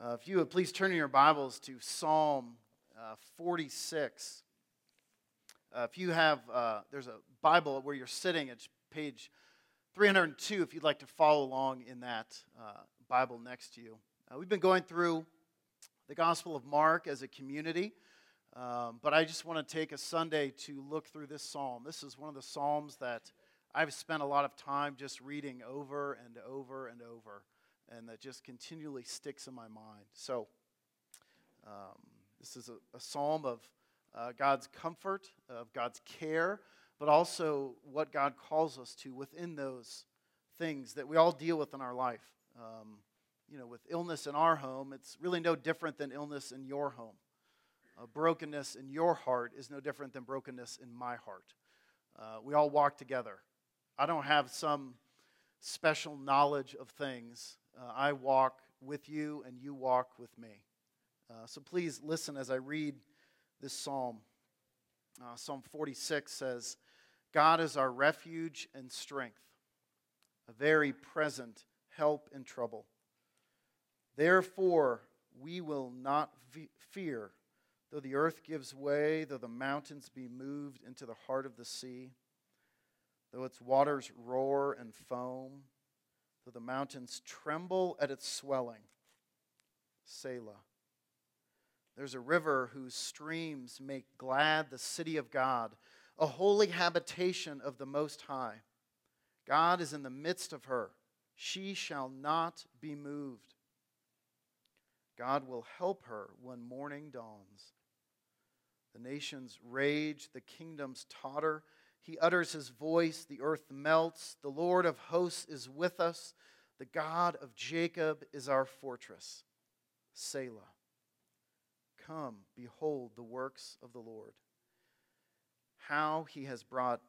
Uh, if you would please turn in your Bibles to Psalm uh, 46. Uh, if you have, uh, there's a Bible where you're sitting, it's page 302 if you'd like to follow along in that uh, Bible next to you. Uh, we've been going through the Gospel of Mark as a community, um, but I just want to take a Sunday to look through this psalm. This is one of the psalms that I've spent a lot of time just reading over and over and over and that just continually sticks in my mind. So, um, this is a, a psalm of uh, God's comfort, of God's care, but also what God calls us to within those things that we all deal with in our life. Um, you know, with illness in our home, it's really no different than illness in your home. Uh, brokenness in your heart is no different than brokenness in my heart. Uh, we all walk together. I don't have some special knowledge of things uh, I walk with you and you walk with me. Uh, so please listen as I read this psalm. Uh, psalm 46 says, God is our refuge and strength, a very present help in trouble. Therefore, we will not fear, though the earth gives way, though the mountains be moved into the heart of the sea, though its waters roar and foam though the mountains tremble at its swelling. Selah. There's a river whose streams make glad the city of God, a holy habitation of the Most High. God is in the midst of her. She shall not be moved. God will help her when morning dawns. The nations rage, the kingdoms totter. He utters his voice, the earth melts. The Lord of hosts is with us. The God of Jacob is our fortress. Selah. Come, behold the works of the Lord. How he has brought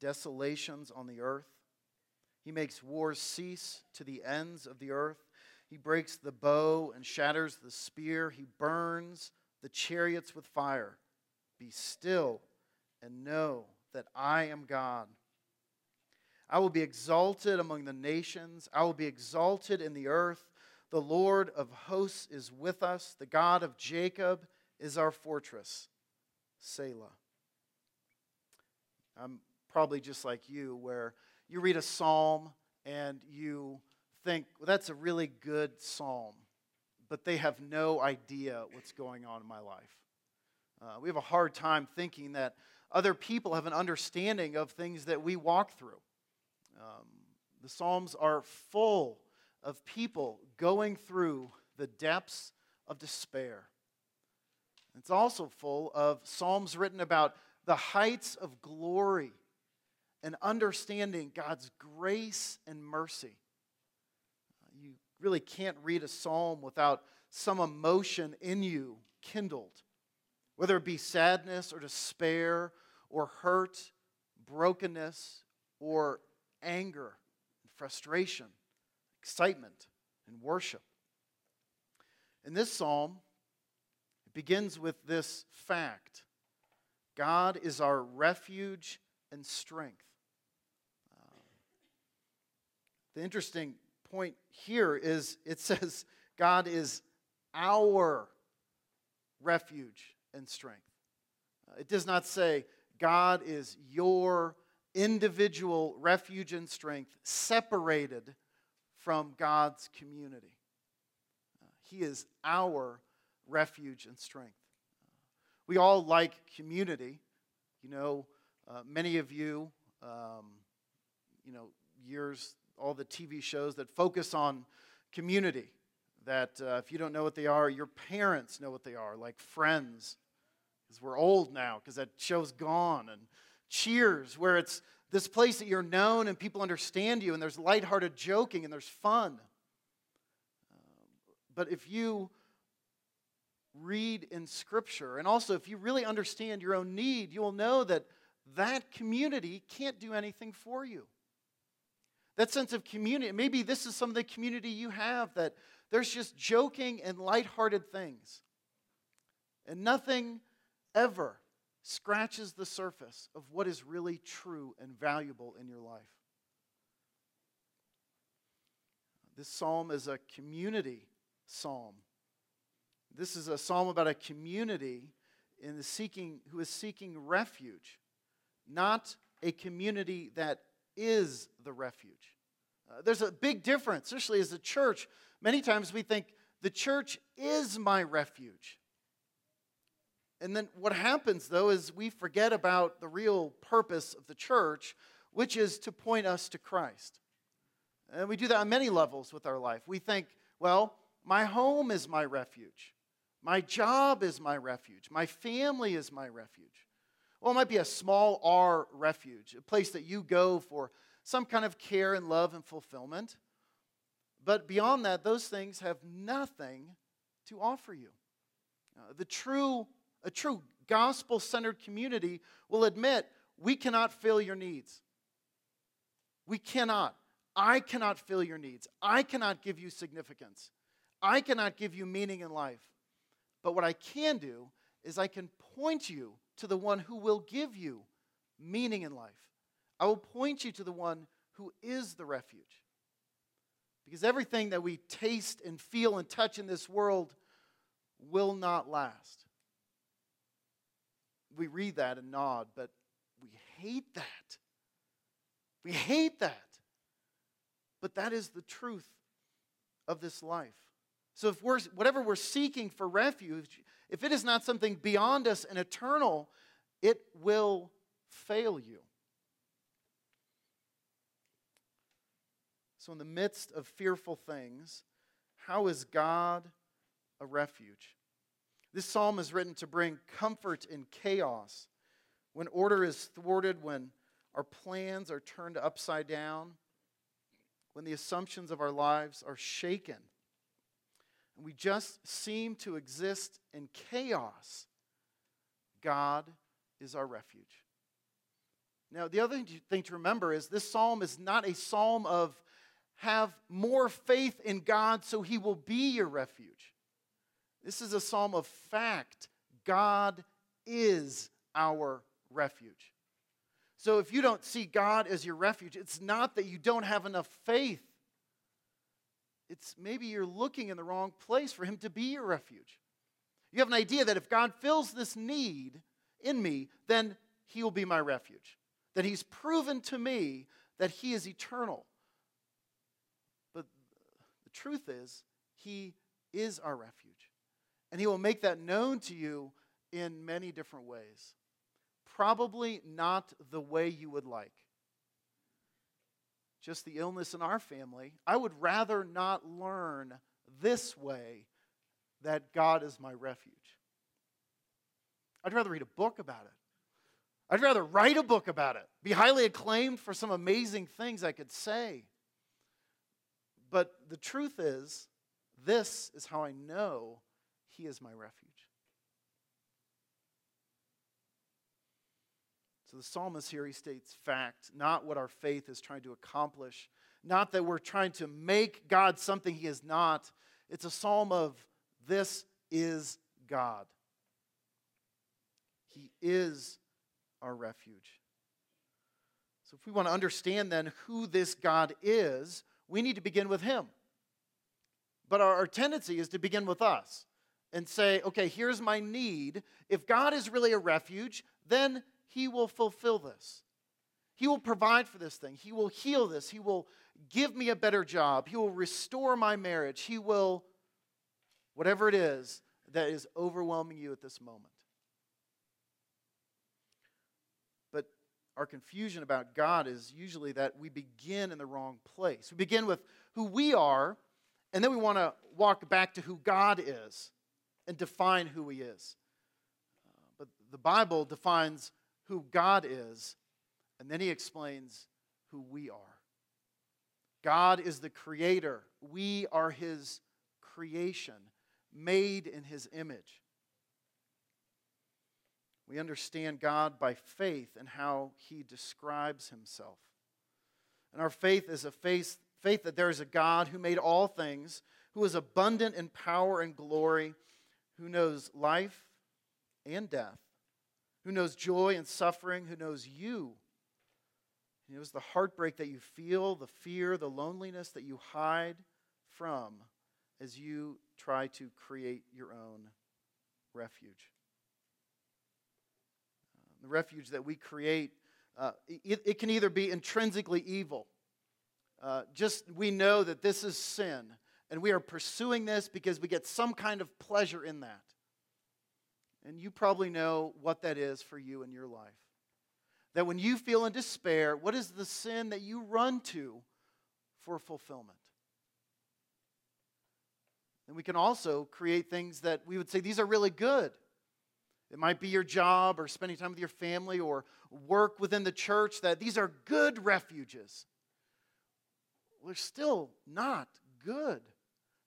desolations on the earth. He makes wars cease to the ends of the earth. He breaks the bow and shatters the spear. He burns the chariots with fire. Be still and know that I am God. I will be exalted among the nations, I will be exalted in the earth. The Lord of hosts is with us, the God of Jacob is our fortress. Selah. I'm probably just like you, where you read a psalm and you think, well, that's a really good psalm, but they have no idea what's going on in my life. Uh, we have a hard time thinking that other people have an understanding of things that we walk through. Um, the Psalms are full of people going through the depths of despair. It's also full of Psalms written about the heights of glory and understanding God's grace and mercy. You really can't read a psalm without some emotion in you kindled whether it be sadness or despair or hurt, brokenness or anger frustration, excitement and worship. In this psalm, it begins with this fact God is our refuge and strength. Uh, the interesting point here is it says God is our refuge and strength. Uh, it does not say, God is your individual refuge and strength separated from God's community. Uh, he is our refuge and strength. Uh, we all like community. You know, uh, many of you, um, you know, years, all the TV shows that focus on community. That uh, if you don't know what they are, your parents know what they are, like friends because we're old now, because that show's gone. And Cheers, where it's this place that you're known and people understand you, and there's lighthearted joking and there's fun. Uh, but if you read in Scripture, and also if you really understand your own need, you will know that that community can't do anything for you. That sense of community, maybe this is some of the community you have that there's just joking and lighthearted things. And nothing ever scratches the surface of what is really true and valuable in your life. This psalm is a community psalm. This is a psalm about a community in the seeking, who is seeking refuge, not a community that is the refuge. Uh, there's a big difference, especially as a church. Many times we think the church is my refuge. And then what happens, though, is we forget about the real purpose of the church, which is to point us to Christ. And we do that on many levels with our life. We think, well, my home is my refuge. My job is my refuge. My family is my refuge. Well, it might be a small R refuge, a place that you go for some kind of care and love and fulfillment. But beyond that, those things have nothing to offer you. Uh, the true, a true gospel centered community will admit we cannot fill your needs. We cannot. I cannot fill your needs. I cannot give you significance. I cannot give you meaning in life. But what I can do is I can point you to the one who will give you meaning in life. I will point you to the one who is the refuge. Because everything that we taste and feel and touch in this world will not last. We read that and nod, but we hate that. We hate that. But that is the truth of this life. So if we're whatever we're seeking for refuge, if it is not something beyond us and eternal, it will fail you. So, in the midst of fearful things, how is God a refuge? This psalm is written to bring comfort in chaos. When order is thwarted, when our plans are turned upside down, when the assumptions of our lives are shaken, and we just seem to exist in chaos, God is our refuge. Now, the other thing to remember is this psalm is not a psalm of have more faith in God so he will be your refuge. This is a psalm of fact. God is our refuge. So if you don't see God as your refuge, it's not that you don't have enough faith. It's maybe you're looking in the wrong place for him to be your refuge. You have an idea that if God fills this need in me, then he will be my refuge. That he's proven to me that he is eternal But the truth is, He is our refuge. And He will make that known to you in many different ways. Probably not the way you would like. Just the illness in our family. I would rather not learn this way that God is my refuge. I'd rather read a book about it. I'd rather write a book about it, be highly acclaimed for some amazing things I could say. But the truth is, this is how I know He is my refuge. So the psalmist here, he states fact, not what our faith is trying to accomplish, not that we're trying to make God something He is not. It's a psalm of this is God. He is our refuge. So, if we want to understand then who this God is, we need to begin with Him. But our, our tendency is to begin with us and say, okay, here's my need. If God is really a refuge, then He will fulfill this. He will provide for this thing. He will heal this. He will give me a better job. He will restore my marriage. He will, whatever it is that is overwhelming you at this moment. But our confusion about God is usually that we begin in the wrong place. We begin with who we are, and then we want to walk back to who God is and define who He is. But the Bible defines who God is, and then He explains who we are. God is the creator, we are His creation, made in His image. We understand God by faith and how he describes himself. And our faith is a faith, faith that there is a God who made all things, who is abundant in power and glory, who knows life and death, who knows joy and suffering, who knows you. He knows the heartbreak that you feel, the fear, the loneliness that you hide, from as you try to create your own refuge. Uh, the refuge that we create, uh, it, it, can either be intrinsically evil. Uh, just we know that this is sin, and we are pursuing this because we get some kind of pleasure in that. And you probably know what that is for you in your life. That when you feel in despair, what is the sin that you run to for fulfillment? And we can also create things that we would say these are really good. It might be your job or spending time with your family or work within the church, that these are good refuges. They're still not good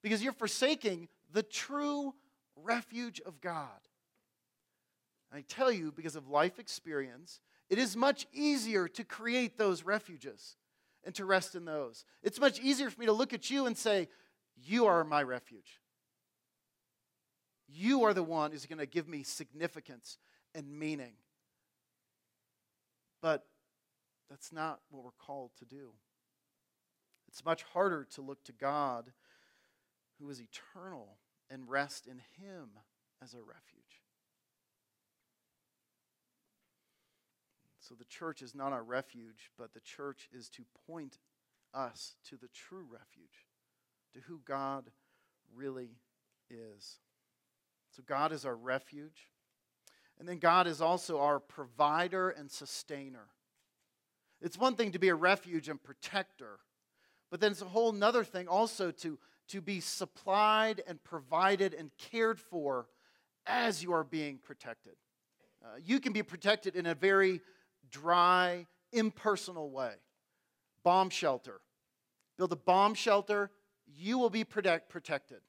because you're forsaking the true refuge of God. I tell you, because of life experience, it is much easier to create those refuges and to rest in those. It's much easier for me to look at you and say, You are my refuge. You are the one who's going to give me significance and meaning. But that's not what we're called to do. It's much harder to look to God, who is eternal, and rest in Him as a refuge. So the church is not our refuge, but the church is to point us to the true refuge, to who God really is. So God is our refuge. And then God is also our provider and sustainer. It's one thing to be a refuge and protector, but then it's a whole nother thing also to, to be supplied and provided and cared for as you are being protected. Uh, you can be protected in a very dry, impersonal way. Bomb shelter. Build a bomb shelter, you will be protect, protected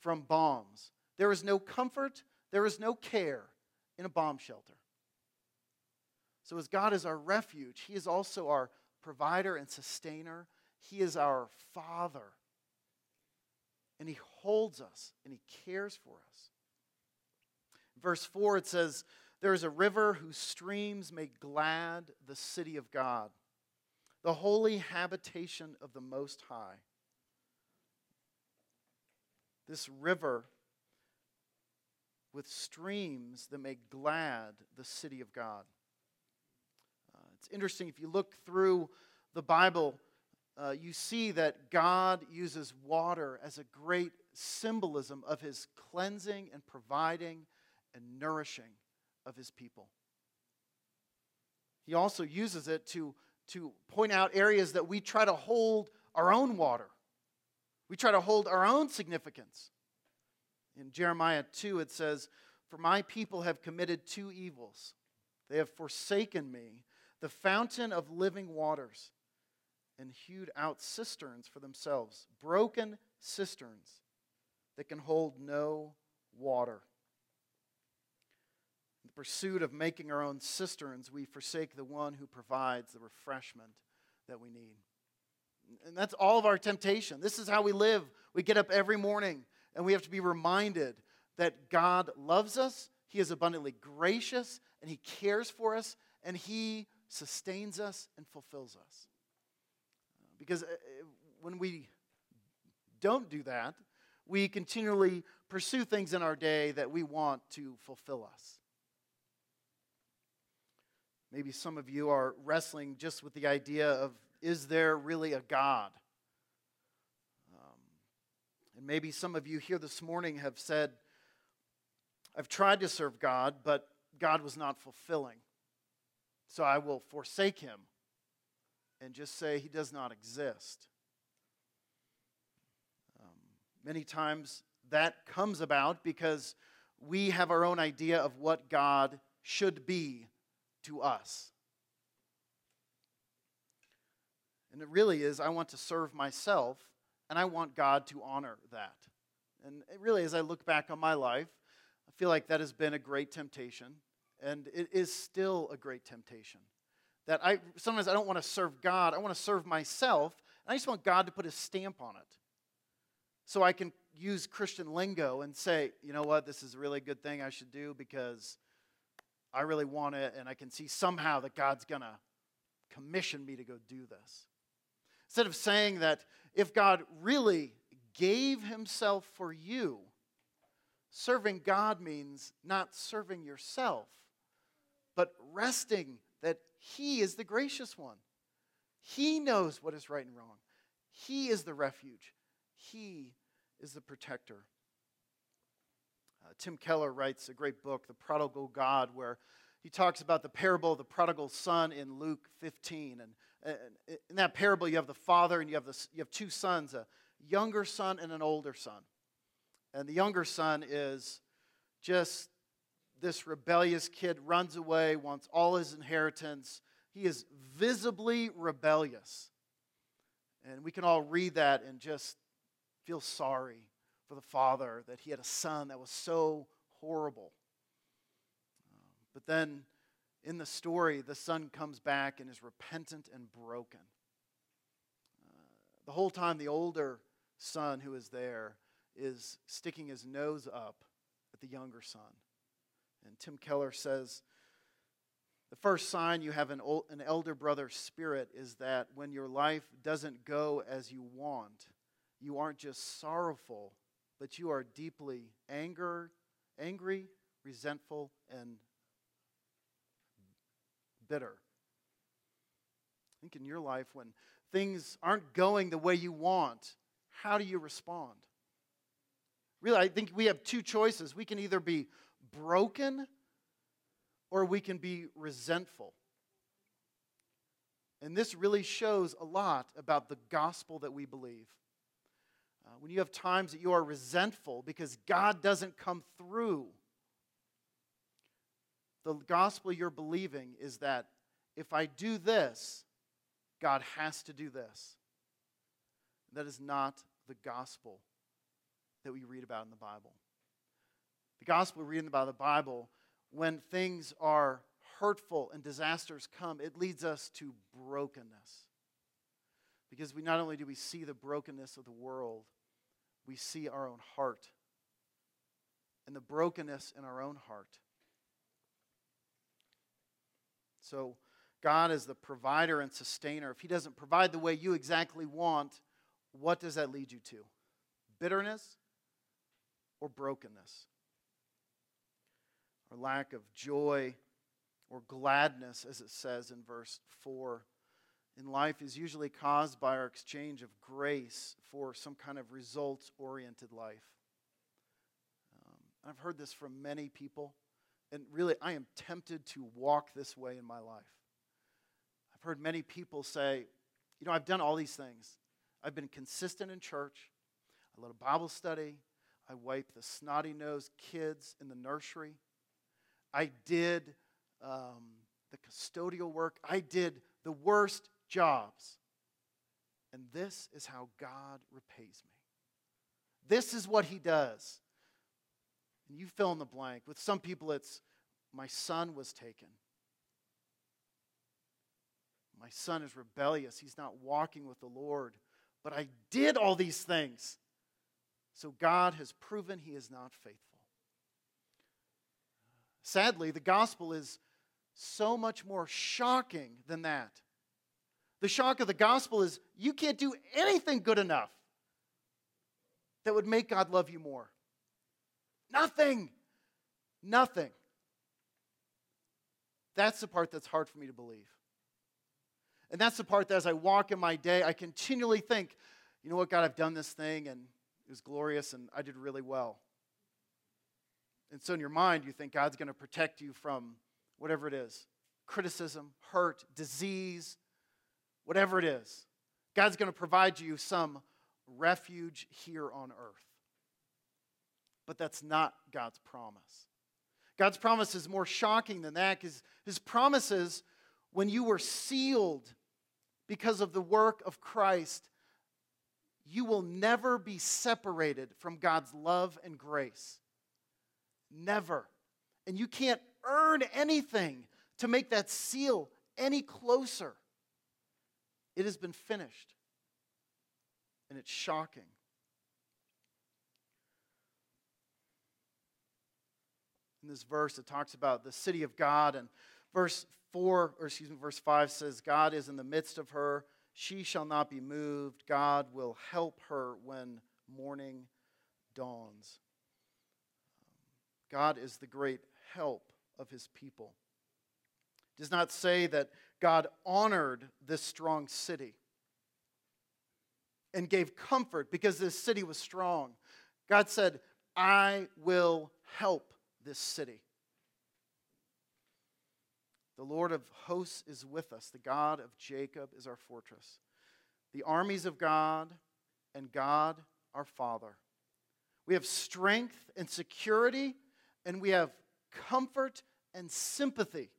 from bombs. There is no comfort, there is no care in a bomb shelter. So, as God is our refuge, He is also our provider and sustainer. He is our Father. And He holds us and He cares for us. Verse 4, it says, there is a river whose streams make glad the city of God, the holy habitation of the Most High. This river with streams that make glad the city of God. Uh, it's interesting, if you look through the Bible, uh, you see that God uses water as a great symbolism of his cleansing and providing and nourishing of his people. He also uses it to, to point out areas that we try to hold our own water. We try to hold our own significance. In Jeremiah 2, it says, For my people have committed two evils. They have forsaken me, the fountain of living waters, and hewed out cisterns for themselves, broken cisterns that can hold no water In the pursuit of making our own cisterns, we forsake the one who provides the refreshment that we need. And that's all of our temptation. This is how we live. We get up every morning and we have to be reminded that God loves us, He is abundantly gracious, and He cares for us, and He sustains us and fulfills us. Because uh, when we don't do that, we continually pursue things in our day that we want to fulfill us. Maybe some of you are wrestling just with the idea of is there really a God? Um, and maybe some of you here this morning have said, I've tried to serve God, but God was not fulfilling. So I will forsake him and just say he does not exist. Um, many times that comes about because we have our own idea of what God should be to us. And it really is, I want to serve myself, and I want God to honor that. And it really, as I look back on my life, I feel like that has been a great temptation, and it is still a great temptation. That I sometimes I don't want to serve God, I want to serve myself, and I just want God to put a stamp on it. So I can use Christian lingo and say, you know what, this is a really good thing I should do because I really want it, and I can see somehow that God's going to commission me to go do this. Instead of saying that if God really gave himself for you. Serving God means not serving yourself, but resting that He is the gracious one. He knows what is right and wrong. He is the refuge. He is the protector. Uh, Tim Keller writes a great book, The Prodigal God, where he talks about the parable of the prodigal son in Luke 15. And, and in that parable, you have the father and you have, the, you have two sons a younger son and an older son. And the younger son is just this rebellious kid, runs away, wants all his inheritance. He is visibly rebellious. And we can all read that and just feel sorry for the father that he had a son that was so horrible. But then in the story, the son comes back and is repentant and broken. The whole time, the older son who is there is sticking his nose up at the younger son. And Tim Keller says the first sign you have an, old, an elder brother spirit is that when your life doesn't go as you want, you aren't just sorrowful, but you are deeply anger, angry, resentful, and bitter. I Think in your life when things aren't going the way you want, how do you respond? Really, I think we have two choices. We can either be broken or we can be resentful. And this really shows a lot about the gospel that we believe. Uh, when you have times that you are resentful because God doesn't come through, the gospel you're believing is that if I do this, God has to do this. That is not the gospel that we read about in the Bible. The gospel we read about the Bible, when things are hurtful and disasters come, it leads us to brokenness. Because we not only do we see the brokenness of the world, we see our own heart. And the brokenness in our own heart. So, God is the provider and sustainer. If He doesn't provide the way you exactly want, what does that lead you to? Bitterness or brokenness? Or lack of joy or gladness, as it says in verse 4 in life is usually caused by our exchange of grace for some kind of results oriented life. Um, I've heard this from many people, and really, I am tempted to walk this way in my life. I've heard many people say, You know, I've done all these things. I've been consistent in church, I led a Bible study, I wiped the snotty nosed kids in the nursery, I did um, the custodial work, I did the worst jobs. And this is how God repays me. This is what He does. And you fill in the blank. With some people, it's my son was taken. My son is rebellious. He's not walking with the Lord. But I did all these things. So God has proven He is not faithful. Sadly, the gospel is so much more shocking than that. The shock of the gospel is you can't do anything good enough that would make God love you more. Nothing. Nothing. That's the part that's hard for me to believe. And that's the part that as I walk in my day, I continually think, you know what, God, I've done this thing and it was glorious and I did really well. And so in your mind, you think God's going to protect you from whatever it is criticism, hurt, disease, whatever it is. God's going to provide you some refuge here on earth. But that's not God's promise. God's promise is more shocking than that because his promises, when you were sealed because of the work of Christ, you will never be separated from God's love and grace. Never. And you can't earn anything to make that seal any closer. It has been finished. And it's shocking. In this verse, it talks about the city of God, and verse 4, or excuse me, verse 5 says, God is in the midst of her. She shall not be moved. God will help her when morning dawns. God is the great help of his people. It does not say that God honored this strong city and gave comfort because this city was strong. God said, I will help this city. The Lord of hosts is with us. The God of Jacob is our fortress. The armies of God and God our Father. We have strength and security, and we have comfort and sympathy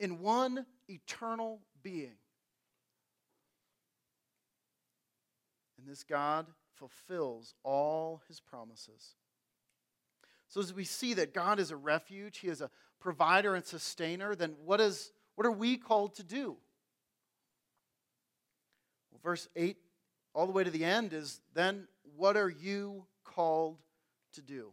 in one eternal being. And this God fulfills all his promises. So, as we see that God is a refuge, he is a provider and sustainer, then what, is, what are we called to do? Well, verse 8, all the way to the end, is then what are you called to do?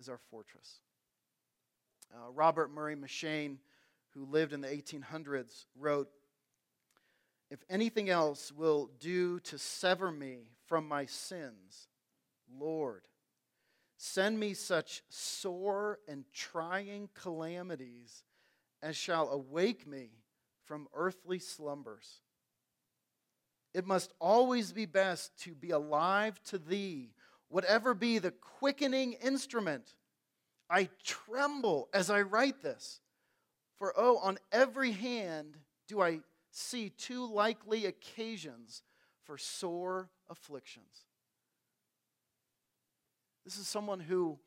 is our fortress. Uh, Robert Murray M'Cheyne, who lived in the 1800s, wrote If anything else will do to sever me from my sins, Lord, send me such sore and trying calamities as shall awake me from earthly slumbers. It must always be best to be alive to thee, whatever be the quickening instrument. I tremble as I write this. For, oh, on every hand do I see two likely occasions for sore afflictions. This is someone who,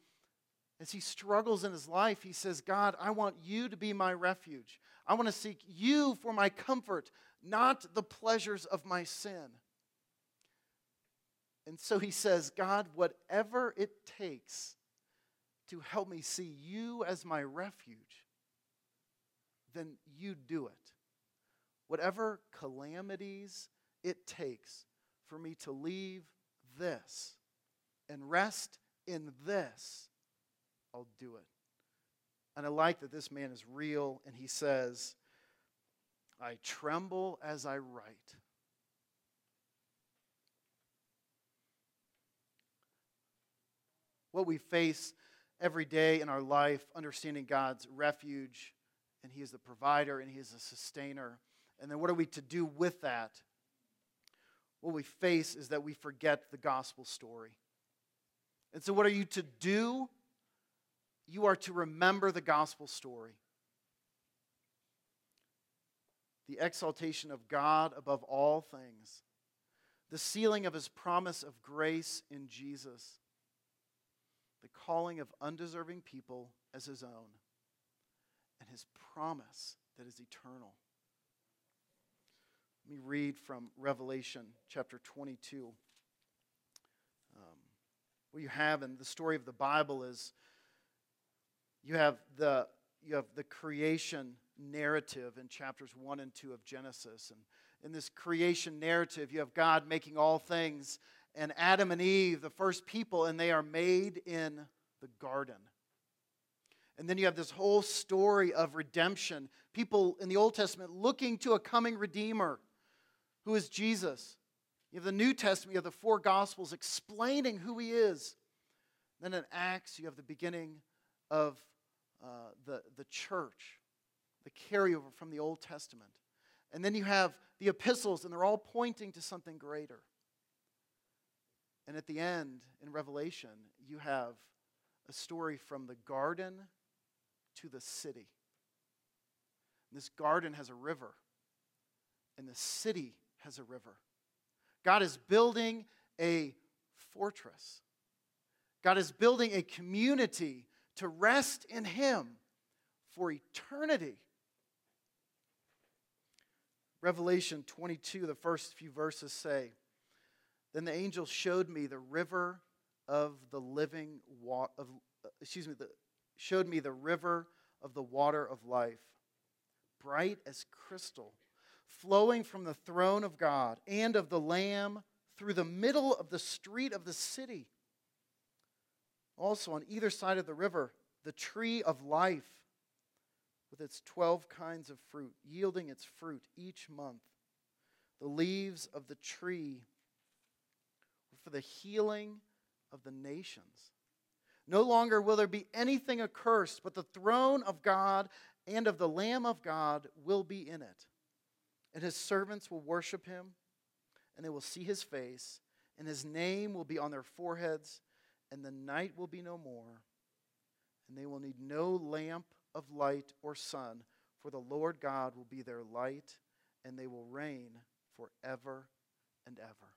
as he struggles in his life, he says, God, I want you to be my refuge. I want to seek you for my comfort, not the pleasures of my sin. And so he says, God, whatever it takes to help me see you as my refuge, then you do it. Whatever calamities it takes for me to leave this and rest in this, I'll do it. And I like that this man is real and he says, I tremble as I write. What we face every day in our life, understanding God's refuge, and He is the provider and He is the sustainer. And then what are we to do with that? What we face is that we forget the gospel story. And so, what are you to do? You are to remember the gospel story. The exaltation of God above all things, the sealing of his promise of grace in Jesus, the calling of undeserving people as his own, and his promise that is eternal. Let me read from Revelation chapter 22. Um, what you have in the story of the Bible is you have the, you have the creation narrative in chapters 1 and 2 of Genesis. And in this creation narrative, you have God making all things, and Adam and Eve, the first people, and they are made in the garden. And then you have this whole story of redemption. People in the Old Testament looking to a coming Redeemer who is Jesus. You have the New Testament, you have the four Gospels explaining who he is. Then in Acts, you have the beginning of uh, the, the church, the carryover from the Old Testament. And then you have the epistles, and they're all pointing to something greater. And at the end, in Revelation, you have a story from the garden to the city. And this garden has a river, and the city has a river. God is building a fortress. God is building a community to rest in Him for eternity. Revelation 22, the first few verses say, Then the angel showed me the river of the living water, of, excuse me, the, showed me the river of the water of life, bright as crystal, flowing from the throne of God and of the Lamb through the middle of the street of the city. Also, on either side of the river, the tree of life with its 12 kinds of fruit, yielding its fruit each month. The leaves of the tree for the healing of the nations. No longer will there be anything accursed, but the throne of God and of the Lamb of God will be in it. And his servants will worship him, and they will see his face, and his name will be on their foreheads, and the night will be no more. And they will need no lamp of light or sun, for the Lord God will be their light, and they will reign forever and ever.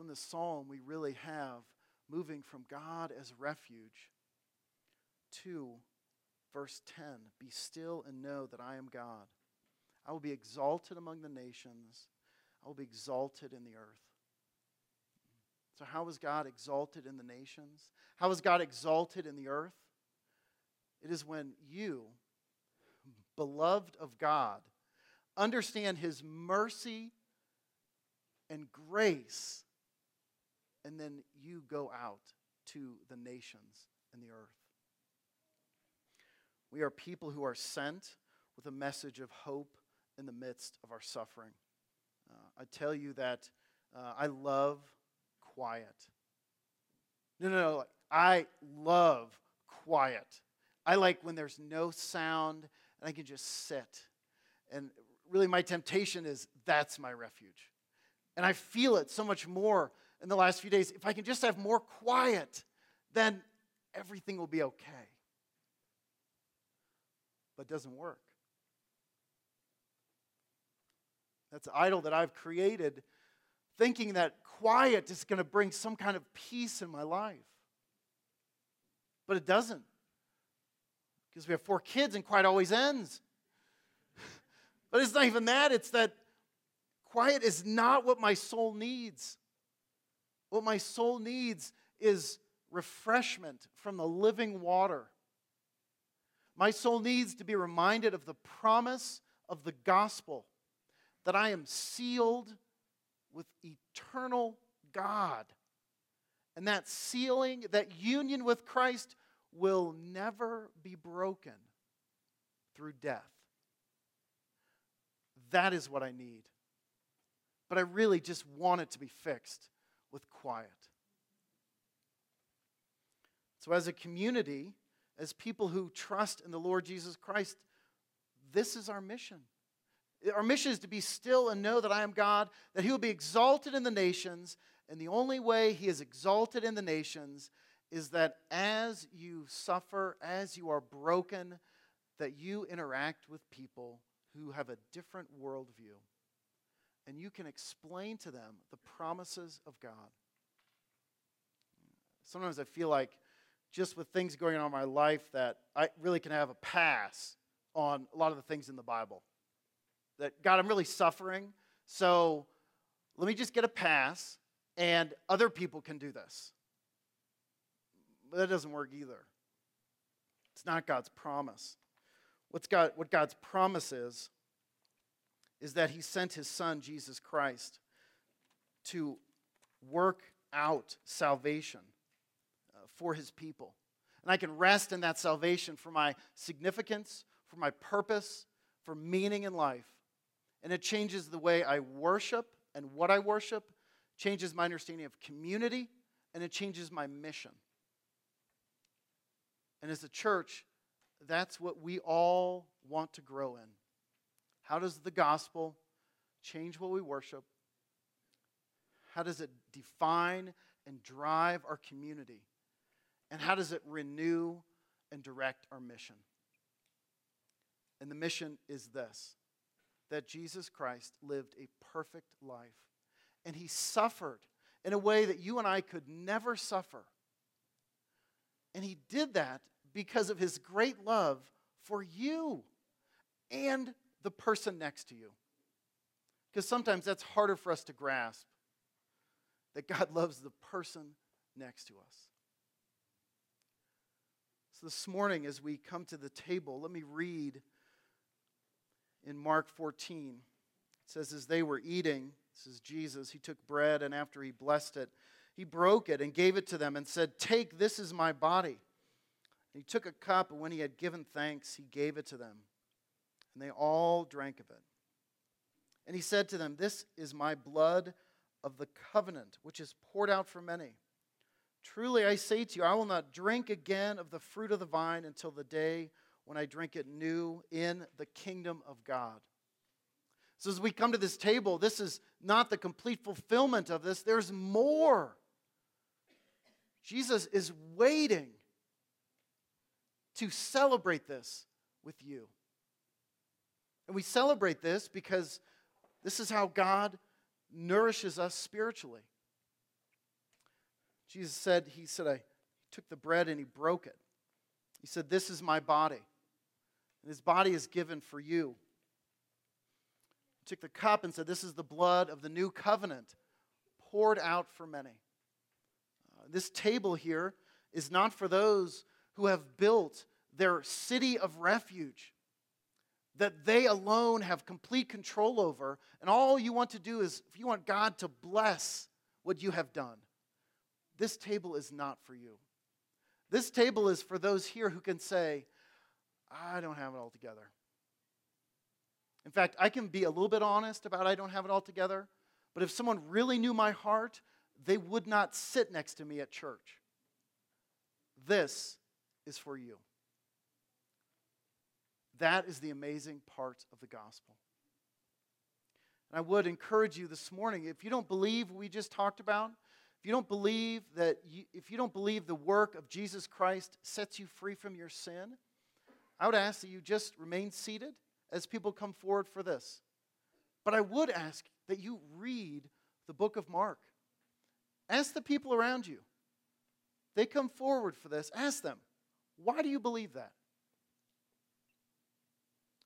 In this psalm, we really have moving from God as refuge to verse 10 Be still and know that I am God. I will be exalted among the nations, I will be exalted in the earth. So, how is God exalted in the nations? How is God exalted in the earth? It is when you, beloved of God, understand his mercy and grace, and then you go out to the nations and the earth. We are people who are sent with a message of hope in the midst of our suffering. Uh, I tell you that uh, I love quiet. No, no, no. I love quiet. I like when there's no sound and I can just sit. And really, my temptation is that's my refuge. And I feel it so much more in the last few days. If I can just have more quiet, then everything will be okay. But it doesn't work. That's an idol that I've created, thinking that quiet is going to bring some kind of peace in my life. But it doesn't because we have four kids and quiet always ends. but it's not even that, it's that quiet is not what my soul needs. What my soul needs is refreshment from the living water. My soul needs to be reminded of the promise of the gospel that I am sealed with eternal God. And that sealing, that union with Christ will never be broken through death. That is what I need. But I really just want it to be fixed with quiet. So, as a community, as people who trust in the Lord Jesus Christ, this is our mission. Our mission is to be still and know that I am God, that He will be exalted in the nations, and the only way He is exalted in the nations is that as you suffer, as you are broken, that you interact with people who have a different worldview. And you can explain to them the promises of God. Sometimes I feel like just with things going on in my life that I really can have a pass on a lot of the things in the Bible. That, God, I'm really suffering, so let me just get a pass, and other people can do this. But that doesn't work either. It's not God's promise. What's God, what God's promise is, is that He sent His Son, Jesus Christ, to work out salvation uh, for His people. And I can rest in that salvation for my significance, for my purpose, for meaning in life. And it changes the way I worship and what I worship, changes my understanding of community, and it changes my mission. And as a church, that's what we all want to grow in. How does the gospel change what we worship? How does it define and drive our community? And how does it renew and direct our mission? And the mission is this that Jesus Christ lived a perfect life. And he suffered in a way that you and I could never suffer. And he did that because of his great love for you and the person next to you. Because sometimes that's harder for us to grasp that God loves the person next to us. So this morning, as we come to the table, let me read in Mark 14. It says, As they were eating, this is Jesus, he took bread, and after he blessed it, he broke it and gave it to them and said, Take, this is my body. And he took a cup, and when he had given thanks, he gave it to them. And they all drank of it. And he said to them, This is my blood of the covenant, which is poured out for many. Truly I say to you, I will not drink again of the fruit of the vine until the day when I drink it new in the kingdom of God. So, as we come to this table, this is not the complete fulfillment of this, there's more. Jesus is waiting to celebrate this with you. And we celebrate this because this is how God nourishes us spiritually. Jesus said, He said, I took the bread and He broke it. He said, This is my body. And His body is given for you. He took the cup and said, This is the blood of the new covenant poured out for many. Uh, this table here is not for those who have built their city of refuge that they alone have complete control over. And all you want to do is, if you want God to bless what you have done, this table is not for you. This table is for those here who can say, I don't have it all together. In fact, I can be a little bit honest about I don't have it all together, but if someone really knew my heart, they would not sit next to me at church. This is for you. That is the amazing part of the gospel. And I would encourage you this morning, if you don't believe what we just talked about, if you don't believe that you, if you don't believe the work of Jesus Christ sets you free from your sin, I would ask that you just remain seated as people come forward for this. But I would ask that you read the book of Mark. Ask the people around you. They come forward for this. Ask them, why do you believe that?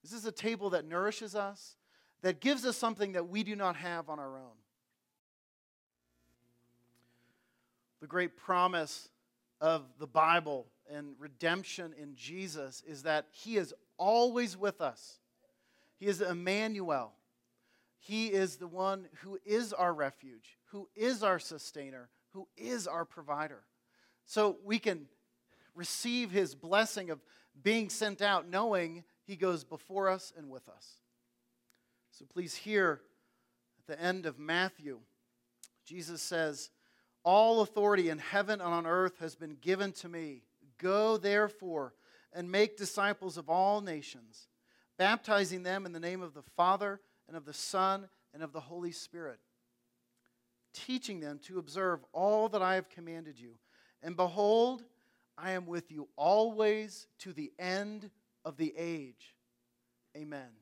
This is a table that nourishes us, that gives us something that we do not have on our own. The great promise of the Bible and redemption in Jesus is that He is always with us. He is Emmanuel. He is the one who is our refuge, who is our sustainer, who is our provider. So we can receive His blessing of being sent out knowing he goes before us and with us. So please hear at the end of Matthew, Jesus says, All authority in heaven and on earth has been given to me. Go therefore and make disciples of all nations, baptizing them in the name of the Father and of the Son and of the Holy Spirit, teaching them to observe all that I have commanded you. And behold, I am with you always to the end of the age. Amen.